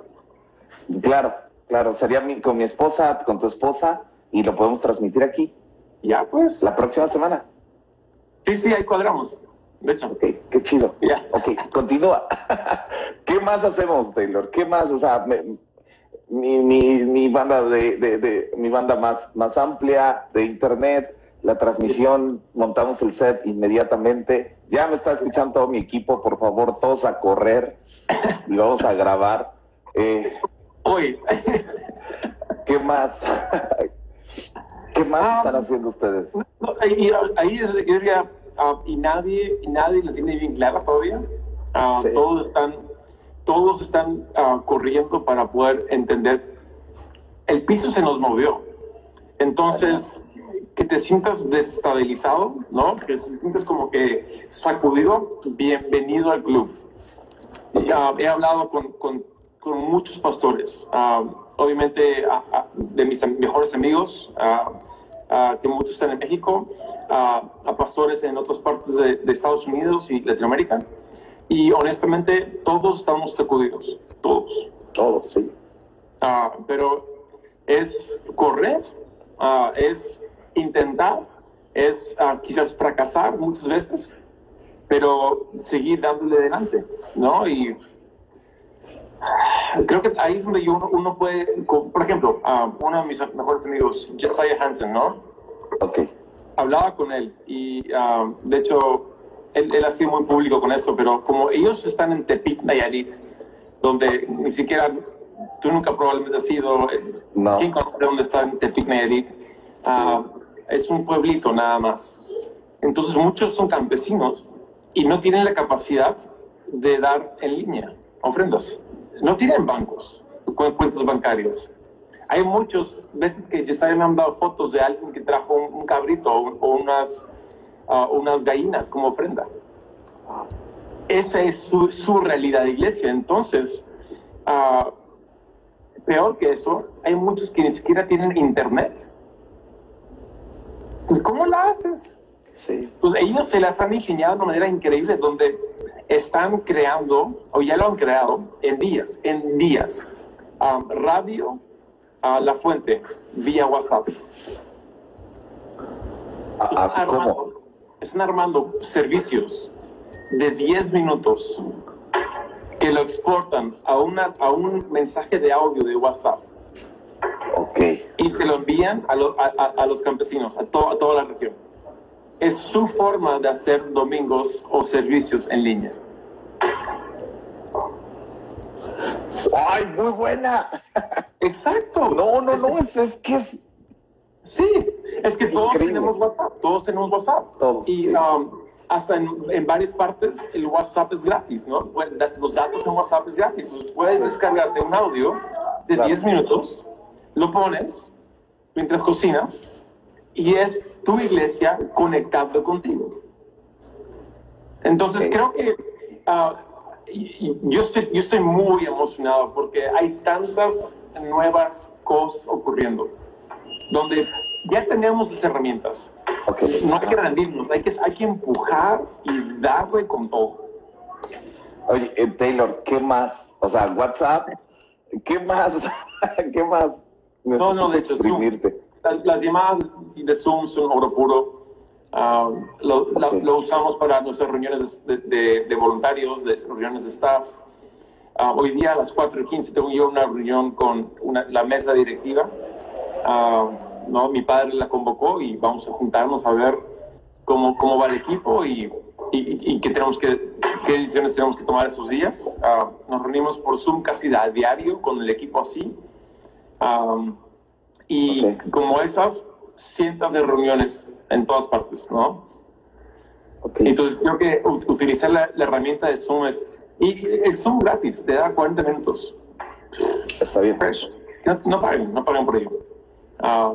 Claro, claro. Sería mi- con mi esposa, con tu esposa, y lo podemos transmitir aquí Ya, pues. la próxima semana. Sí, sí, ahí cuadramos. De hecho, Ok, qué chido. ya. Ok, continúa. ¿Qué más hacemos, Taylor? ¿Qué más? O sea, me- mi, mi, mi banda de, de- de- mi banda más, más amplia de internet, la transmisión, montamos el set inmediatamente. Ya me está escuchando todo mi equipo, por favor, todos a correr y vamos a grabar. Eh, Hoy, ¿Qué más? ¿Qué más Ah, están haciendo ustedes? no, ahí, ahí es yo diría, ah, y nadie, y nadie la tiene bien clara todavía. Ah, Sí. Todos están, todos están ah, corriendo para poder entender. El piso se nos movió. Entonces, que te sientas desestabilizado, ¿no? Que te sientas como que sacudido, bienvenido al club. Y, ah, he hablado con, con- con muchos pastores, obviamente ah, de mis mejores amigos, que muchos están en México, a pastores en otras partes de, de Estados Unidos y Latinoamérica. Y honestamente, todos estamos sacudidos, todos. Todos, sí. Ah, pero es correr, ah, es intentar, es ah, quizás fracasar muchas veces, pero seguir dándole adelante, ¿no? Y creo que ahí es donde yo- uno, puede, por ejemplo, ah, uno de mis mejores amigos, Josiah Hansen, ¿no? Ok. hablaba con él y ah, de hecho él, él ha sido muy público con esto, pero como ellos están en Tepic, Nayarit, donde ni siquiera tú nunca probablemente has ido, eh, No. ¿quién conoce dónde está en Tepic, Nayarit? Ah, es un pueblito nada más. Entonces muchos son campesinos y no tienen la capacidad de dar en línea ofrendas. No tienen bancos, cu- cuentas bancarias. Hay muchas veces que ya me han dado fotos de alguien que trajo un, un cabrito o, un- o unas, ah, unas gallinas como ofrenda. Esa es su, su realidad de iglesia. Entonces, ah, peor que eso, hay muchos que ni siquiera tienen internet. Entonces, ¿cómo la haces? Sí. Pues ellos se las han ingeniado de una manera increíble, donde están creando, o ya lo han creado, en días, en días, ah, radio a la fuente vía WhatsApp. Ah, Están ah, están armando servicios de 10 minutos que lo exportan a, una, a un mensaje de audio de WhatsApp Ok. y se lo envían a, lo- a- a- a los campesinos, a, to- a toda la región. Es su forma de hacer domingos o servicios en línea. ¡Ay, muy buena! Exacto. No, no, no, es, es que es Sí, es que todos Increíble. tenemos WhatsApp, todos tenemos WhatsApp. Todos, Y sí. um, hasta en, en varias partes el WhatsApp es gratis, ¿no? Pu- da- Los datos en WhatsApp es gratis. Puedes descargarte un audio de Claro. 10 minutos, lo pones mientras cocinas y es tu iglesia conectando contigo. Entonces creo que ah, yo, estoy, yo estoy muy emocionado porque hay tantas nuevas cosas ocurriendo, donde ya tenemos las herramientas. No hay que rendirnos, hay que, hay que empujar y darle con todo. Oye, eh, Taylor, ¿qué más? O sea, WhatsApp, ¿qué más? ¿Qué más? No, no, de hecho, las, llamadas de Zoom son oro puro. Ah, lo, lo, usamos para nuestras reuniones de, de, voluntarios, de reuniones de staff. Ah, hoy día a las 4 y 15 tengo yo una reunión con una, la mesa directiva. Uh, ¿no? Mi padre la convocó y vamos a juntarnos a ver cómo, cómo va el equipo y, y, qué, tenemos que, qué decisiones tenemos que tomar estos días. nos reunimos por Zoom casi a diario con el equipo así. Y como esas, cientos de reuniones en todas partes, ¿no? Entonces creo que utilizar la, herramienta de Zoom es... Y el Zoom gratis, te da 40 minutos. Está bien. No, no paguen, no paguen por ello. Ah,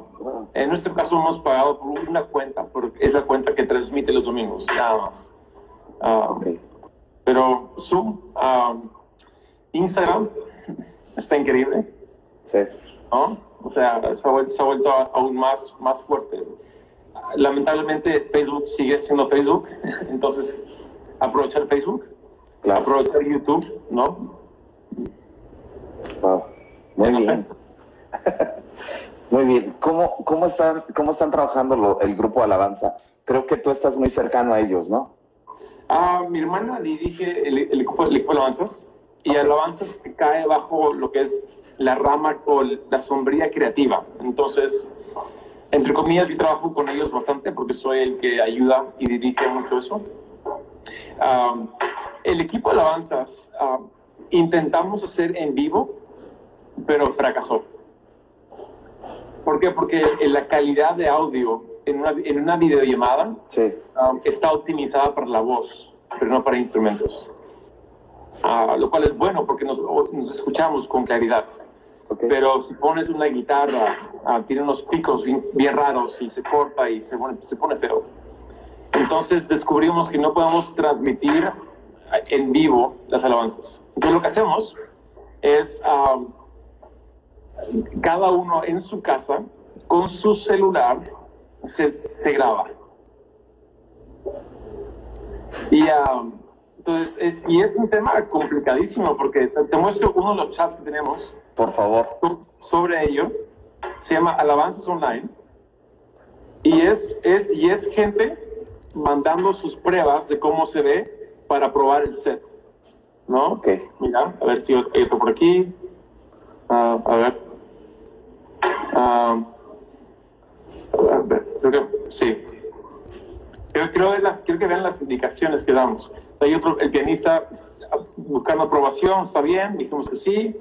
en nuestro caso hemos pagado por una cuenta, porque es la cuenta que transmite los domingos, nada más. Uh, Pero Zoom, Instagram, está increíble. Sí. ¿no? O sea, se ha, vuelto, aún más, más fuerte. Lamentablemente Facebook sigue siendo Facebook, entonces aprovechar Facebook, aprovechar YouTube, ¿no? Wow. Muy bien. Muy bien. ¿Cómo, cómo, están, cómo están trabajando el grupo Alabanza? Creo que tú estás muy cercano a ellos, ¿no? Ah, mi hermana dirige el, el, equipo, el equipo Alabanzas y Alabanzas cae bajo lo que es la rama o la sombría creativa. Entonces, entre comillas, yo trabajo con ellos bastante porque soy el que ayuda y dirige mucho eso. el equipo de alabanzas intentamos hacer en vivo, pero fracasó. ¿Por qué? Porque la calidad de audio en una, en una videollamada está optimizada para la voz, pero no para instrumentos. Ah, lo cual es bueno porque nos, nos escuchamos con claridad. Pero si pones una guitarra, ah, tiene unos picos bien, raros y se corta y se pone, se pone feo. Entonces descubrimos que no podemos transmitir en vivo las alabanzas. Entonces lo que hacemos es ah, cada uno en su casa con su celular se, se graba. Y entonces es, y es un tema complicadísimo porque te muestro uno de los chats que tenemos por favor. Sobre ello, se llama Alabanzas Online. Y es, es, y es gente mandando sus pruebas de cómo se ve para probar el set. ¿No? Ok. Mira, a ver si hay otro por aquí. Ah, a ver. Uh, a ver, creo que sí. Creo, creo, las, quiero que vean las indicaciones que damos. Hay otro, el pianista buscando aprobación, está bien, dijimos que sí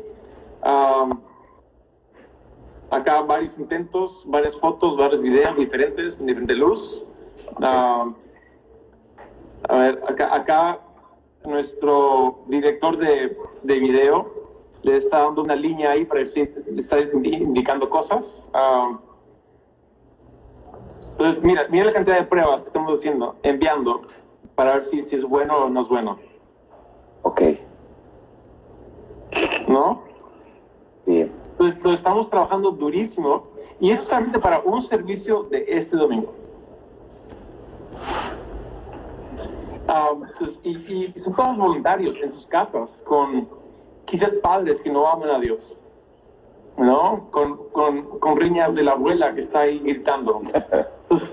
acá varios intentos, varias fotos, varios videos diferentes, con diferente luz. a ver, acá, acá nuestro director de, de, video le está dando una línea ahí para decir, está indicando cosas. entonces, mira, mira la cantidad de pruebas que estamos haciendo, enviando, para ver si, si es bueno o no es bueno. Ok. ¿No? Entonces, estamos trabajando durísimo y eso solamente para un servicio de este domingo. Ah, y, son todos voluntarios en sus casas, con quizás padres que no aman a Dios, ¿no? Con, con, con riñas de la abuela que está ahí gritando. Entonces,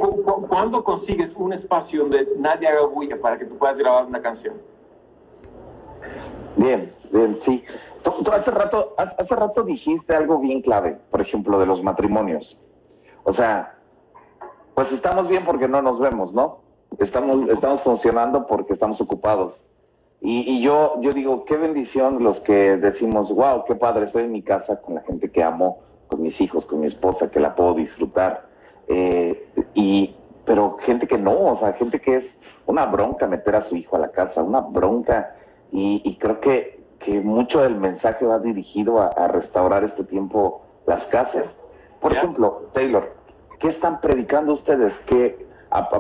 ¿cuándo consigues un espacio donde nadie haga bulla para que tú puedas grabar una canción? Bien, bien, sí. Tú, hace, rato, hace rato dijiste algo bien clave, por ejemplo, de los matrimonios. O sea, pues estamos bien porque no nos vemos, ¿no? Estamos, estamos funcionando porque estamos ocupados. Y, yo, yo digo, qué bendición los que decimos, wow, qué padre, estoy en mi casa con la gente que amo, con mis hijos, con mi esposa, que la puedo disfrutar. Eh, y, pero gente que no, o sea, gente que es una bronca meter a su hijo a la casa, una bronca. y creo que que mucho del mensaje va dirigido a, restaurar este tiempo las casas. Por ejemplo, Taylor, ¿qué están predicando ustedes? que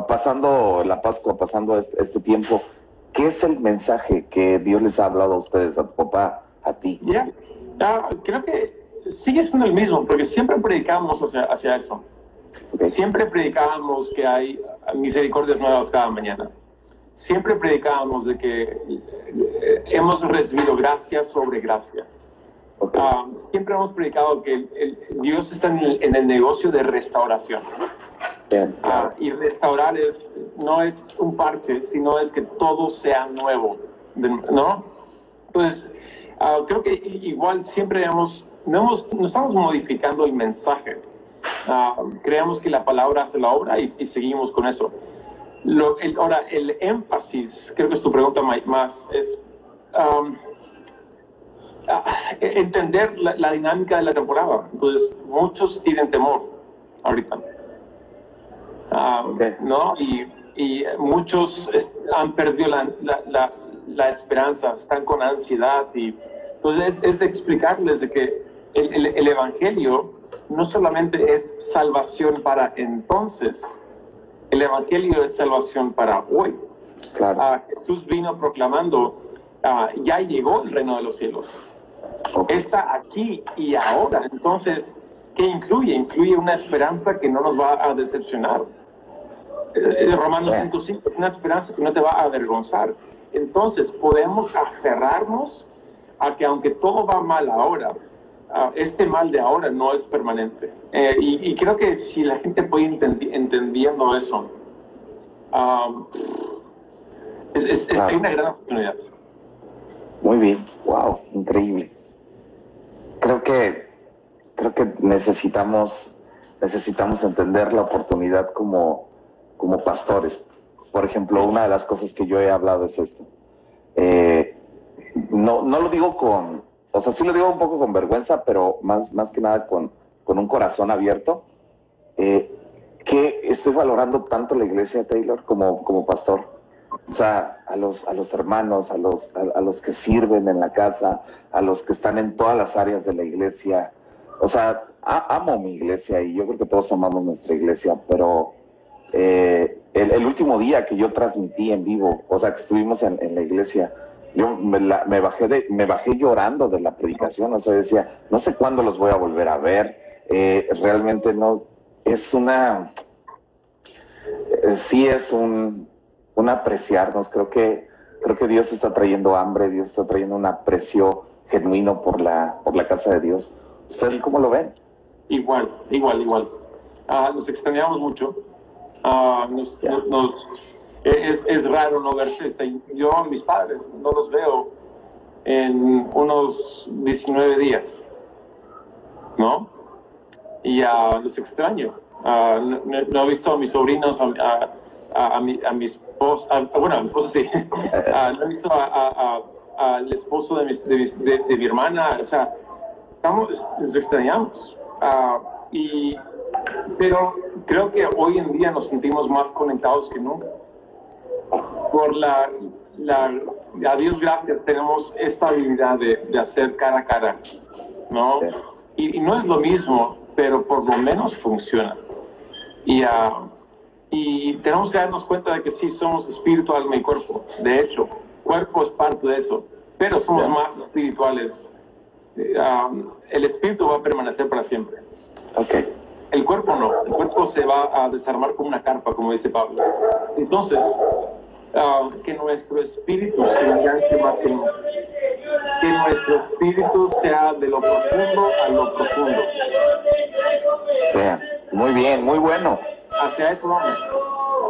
pasando la Pascua, pasando este, tiempo, ¿qué es el mensaje que Dios les ha hablado a ustedes, a tu papá, a ti? Ya, ah, creo que sigue siendo el mismo, porque siempre predicamos hacia, hacia eso. Ok. Siempre predicábamos que hay misericordias nuevas cada mañana. Siempre predicábamos de que eh, hemos recibido gracia sobre gracia. Ok. Ah, siempre hemos predicado que el- el- Dios está en el, en el negocio de restauración. Bien, claro. y restaurar es, no es un parche, sino es que todo sea nuevo, ¿no? Entonces, ah, creo que igual siempre hemos, no, hemos, no estamos modificando el mensaje. Creemos que la palabra hace la obra y, y seguimos con eso. Lo, el, ahora, el énfasis, creo que es tu pregunta más, es um, entender la, la dinámica de la temporada. Entonces, muchos tienen temor ahorita. Ah, Ok. ¿no? Y, y muchos han perdido la, la- la- la esperanza, están con ansiedad. Y, entonces, es, es explicarles de que el, el- el Evangelio no solamente es salvación para entonces, el Evangelio es salvación para hoy. claro. Ah, Jesús vino proclamando, ah, ya llegó el reino de los cielos está aquí y ahora. Entonces, ¿qué incluye? Incluye una esperanza que no nos va a decepcionar. Eh, Romanos 5.5 es una esperanza que no te va a avergonzar. Entonces, podemos aferrarnos a que aunque todo va mal ahora, ah, este mal de ahora no es permanente. Eh, y, y creo que si la gente puede entendi- entendiendo eso, ah, es, es- es- Claro. hay una gran oportunidad. Muy bien, wow, increíble. Creo que creo que necesitamos necesitamos entender la oportunidad como como pastores. Por ejemplo, una de las cosas que yo he hablado es esto. Eh, no no lo digo con, o sea, sí lo digo un poco con vergüenza, pero más más que nada con con un corazón abierto. Eh, que estoy valorando tanto la iglesia Taylor como como pastor. O sea, a los, a los hermanos, a los, a, los que sirven en la casa, a los que están en todas las áreas de la iglesia. O sea, amo mi iglesia y yo creo que todos amamos nuestra iglesia, pero eh, el, último día que yo transmití en vivo, o sea, que estuvimos en la iglesia, yo me, la- me bajé de, me bajé llorando de la predicación, o sea, decía, no sé cuándo los voy a volver a ver, eh, realmente no, es una, eh, sí es un, un apreciarnos. Creo que, creo que Dios está trayendo hambre, Dios está trayendo un aprecio genuino por la, por la casa de Dios. ¿Ustedes cómo lo ven? Igual, igual, igual. Ah, nos extrañamos mucho. Nos, Ya. nos- es, es raro no verse. Yo a mis padres no los veo en unos 19 días, ¿no? Y ah, los extraño. Ah, no, no- he visto a mis sobrinos, a, a- a- a mi, a mi esposa, bueno, a mi esposa sí. Ah, no he visto al esposo de, mis- de mis- de- de mi hermana, o sea, estamos, nos extrañamos. Ah, y, pero creo que hoy en día nos sentimos más conectados que nunca. Por la, la a Dios gracias, tenemos esta habilidad de, de hacer cara a cara, ¿no? Y, y no es lo mismo, pero por lo menos funciona. Y, ah, y tenemos que darnos cuenta de que sí somos espíritu, alma y cuerpo. De hecho, cuerpo es parte de eso, pero somos más espirituales. Ah, el espíritu va a permanecer para siempre. Ok, El cuerpo no, el cuerpo se va a desarmar como una carpa, como dice Pablo. Entonces, ah, que nuestro espíritu se enganche más que nunca. Que nuestro espíritu sea de lo profundo a lo profundo. muy bien, muy bueno. Hacia eso vamos.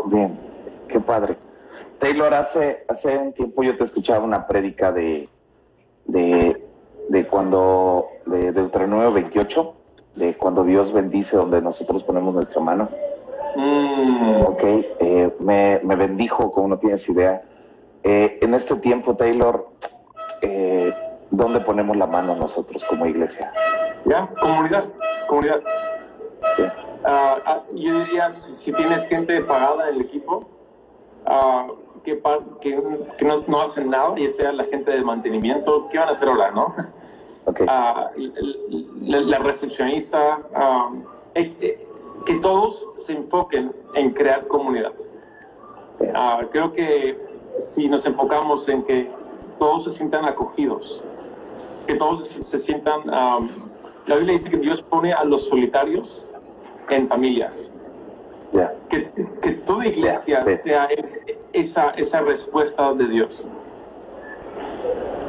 Bien, qué padre. Taylor, hace, hace un tiempo yo te escuchaba una prédica de, de, de cuando, de Deuteronomio 28, de cuando Dios bendice donde nosotros ponemos nuestra mano. Mm, Ok, eh, me, me bendijo, como no tienes idea. Eh, en este tiempo, Taylor, eh, ¿dónde ponemos la mano nosotros como iglesia? ya, comunidad, comunidad. Bien, Ah, ah, yo diría, si, tienes gente pagada en el equipo, ah, que, que, que no, no hacen nada, y sea la gente de mantenimiento, ¿qué van a hacer ahora, no? Ah, la, la recepcionista, ah, eh, eh, que todos se enfoquen en crear comunidad. Ah, creo que si nos enfocamos en que todos se sientan acogidos, que todos se sientan... um, la Biblia dice que Dios pone a los solitarios en familias. Que, que toda iglesia Sí. sea es- esa, esa respuesta de Dios.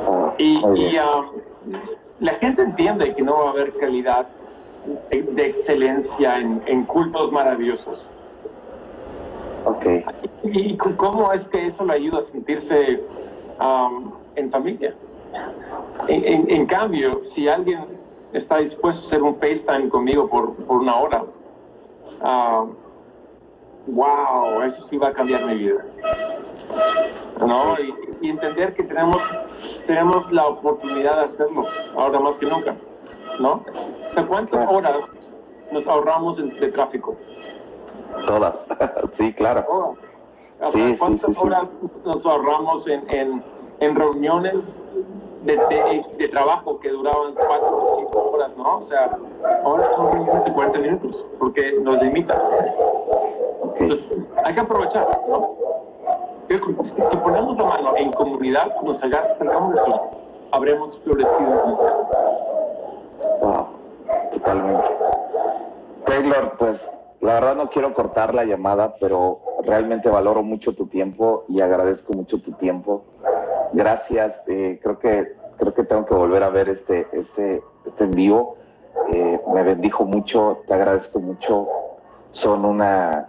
Ah, Y, y, um, la gente entiende que no va a haber calidad de, de excelencia en, en cultos maravillosos. ok. ¿Y cómo es que eso le ayuda a sentirse um, en familia? En, en- en cambio, si alguien está dispuesto a hacer un FaceTime conmigo por, por una hora, ah, wow, eso sí va a cambiar mi vida. ¿No? Y, y entender que tenemos, tenemos la oportunidad de hacerlo ahora más que nunca. ¿No? O sea, ¿cuántas horas nos ahorramos de tráfico? Todas. sí, claro. horas. O Sí, sea, sí, ¿Cuántas sí, sí. horas nos ahorramos en, en, en reuniones de, de- de trabajo que duraban cuatro o cinco horas, ¿no? O sea, ahora son reuniones de 40 minutos porque nos limitan. Hay que aprovechar, ¿no? Si ponemos la mano en comunidad, haga- salgamos de eso, habremos florecido. Wow, totalmente. Taylor, pues la verdad no quiero cortar la llamada, pero realmente valoro mucho tu tiempo y agradezco mucho tu tiempo. Gracias. eh, creo que creo que tengo que volver a ver este este este en vivo. Eh, me bendijo mucho, te agradezco mucho. Son una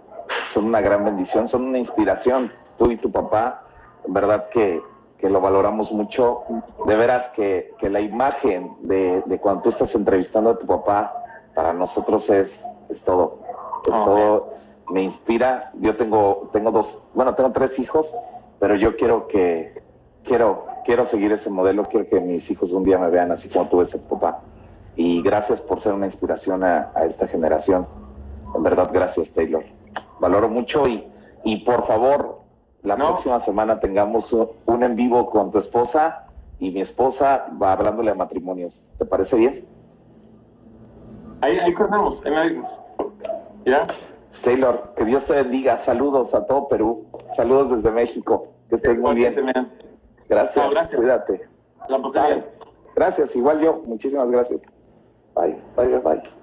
son una gran bendición, son una inspiración. Tú y tu papá, en verdad que que lo valoramos mucho. De veras que, que la imagen de, de cuando tú estás entrevistando a tu papá, para nosotros es, es todo. Es Amén. todo. Me inspira. Yo tengo, tengo dos, bueno, tengo tres hijos, pero yo quiero que, quiero, quiero seguir ese modelo. Quiero que mis hijos un día me vean así como tú ves a tu papá. Y gracias por ser una inspiración a, a esta generación. En verdad, gracias, Taylor. Valoro mucho y, y por favor, la No. próxima semana tengamos un, en vivo con tu esposa y mi esposa va hablándole de matrimonios. ¿Te parece bien? Ahí, ahí cortamos, ahí me dices. ¿Ya? Taylor, que Dios te bendiga. Saludos a todo Perú. Saludos desde México. Que estés muy bien. Man. Gracias. No, gracias. Cuídate. La. Gracias. Igual yo. Muchísimas gracias. Bye. Bye, bye, bye.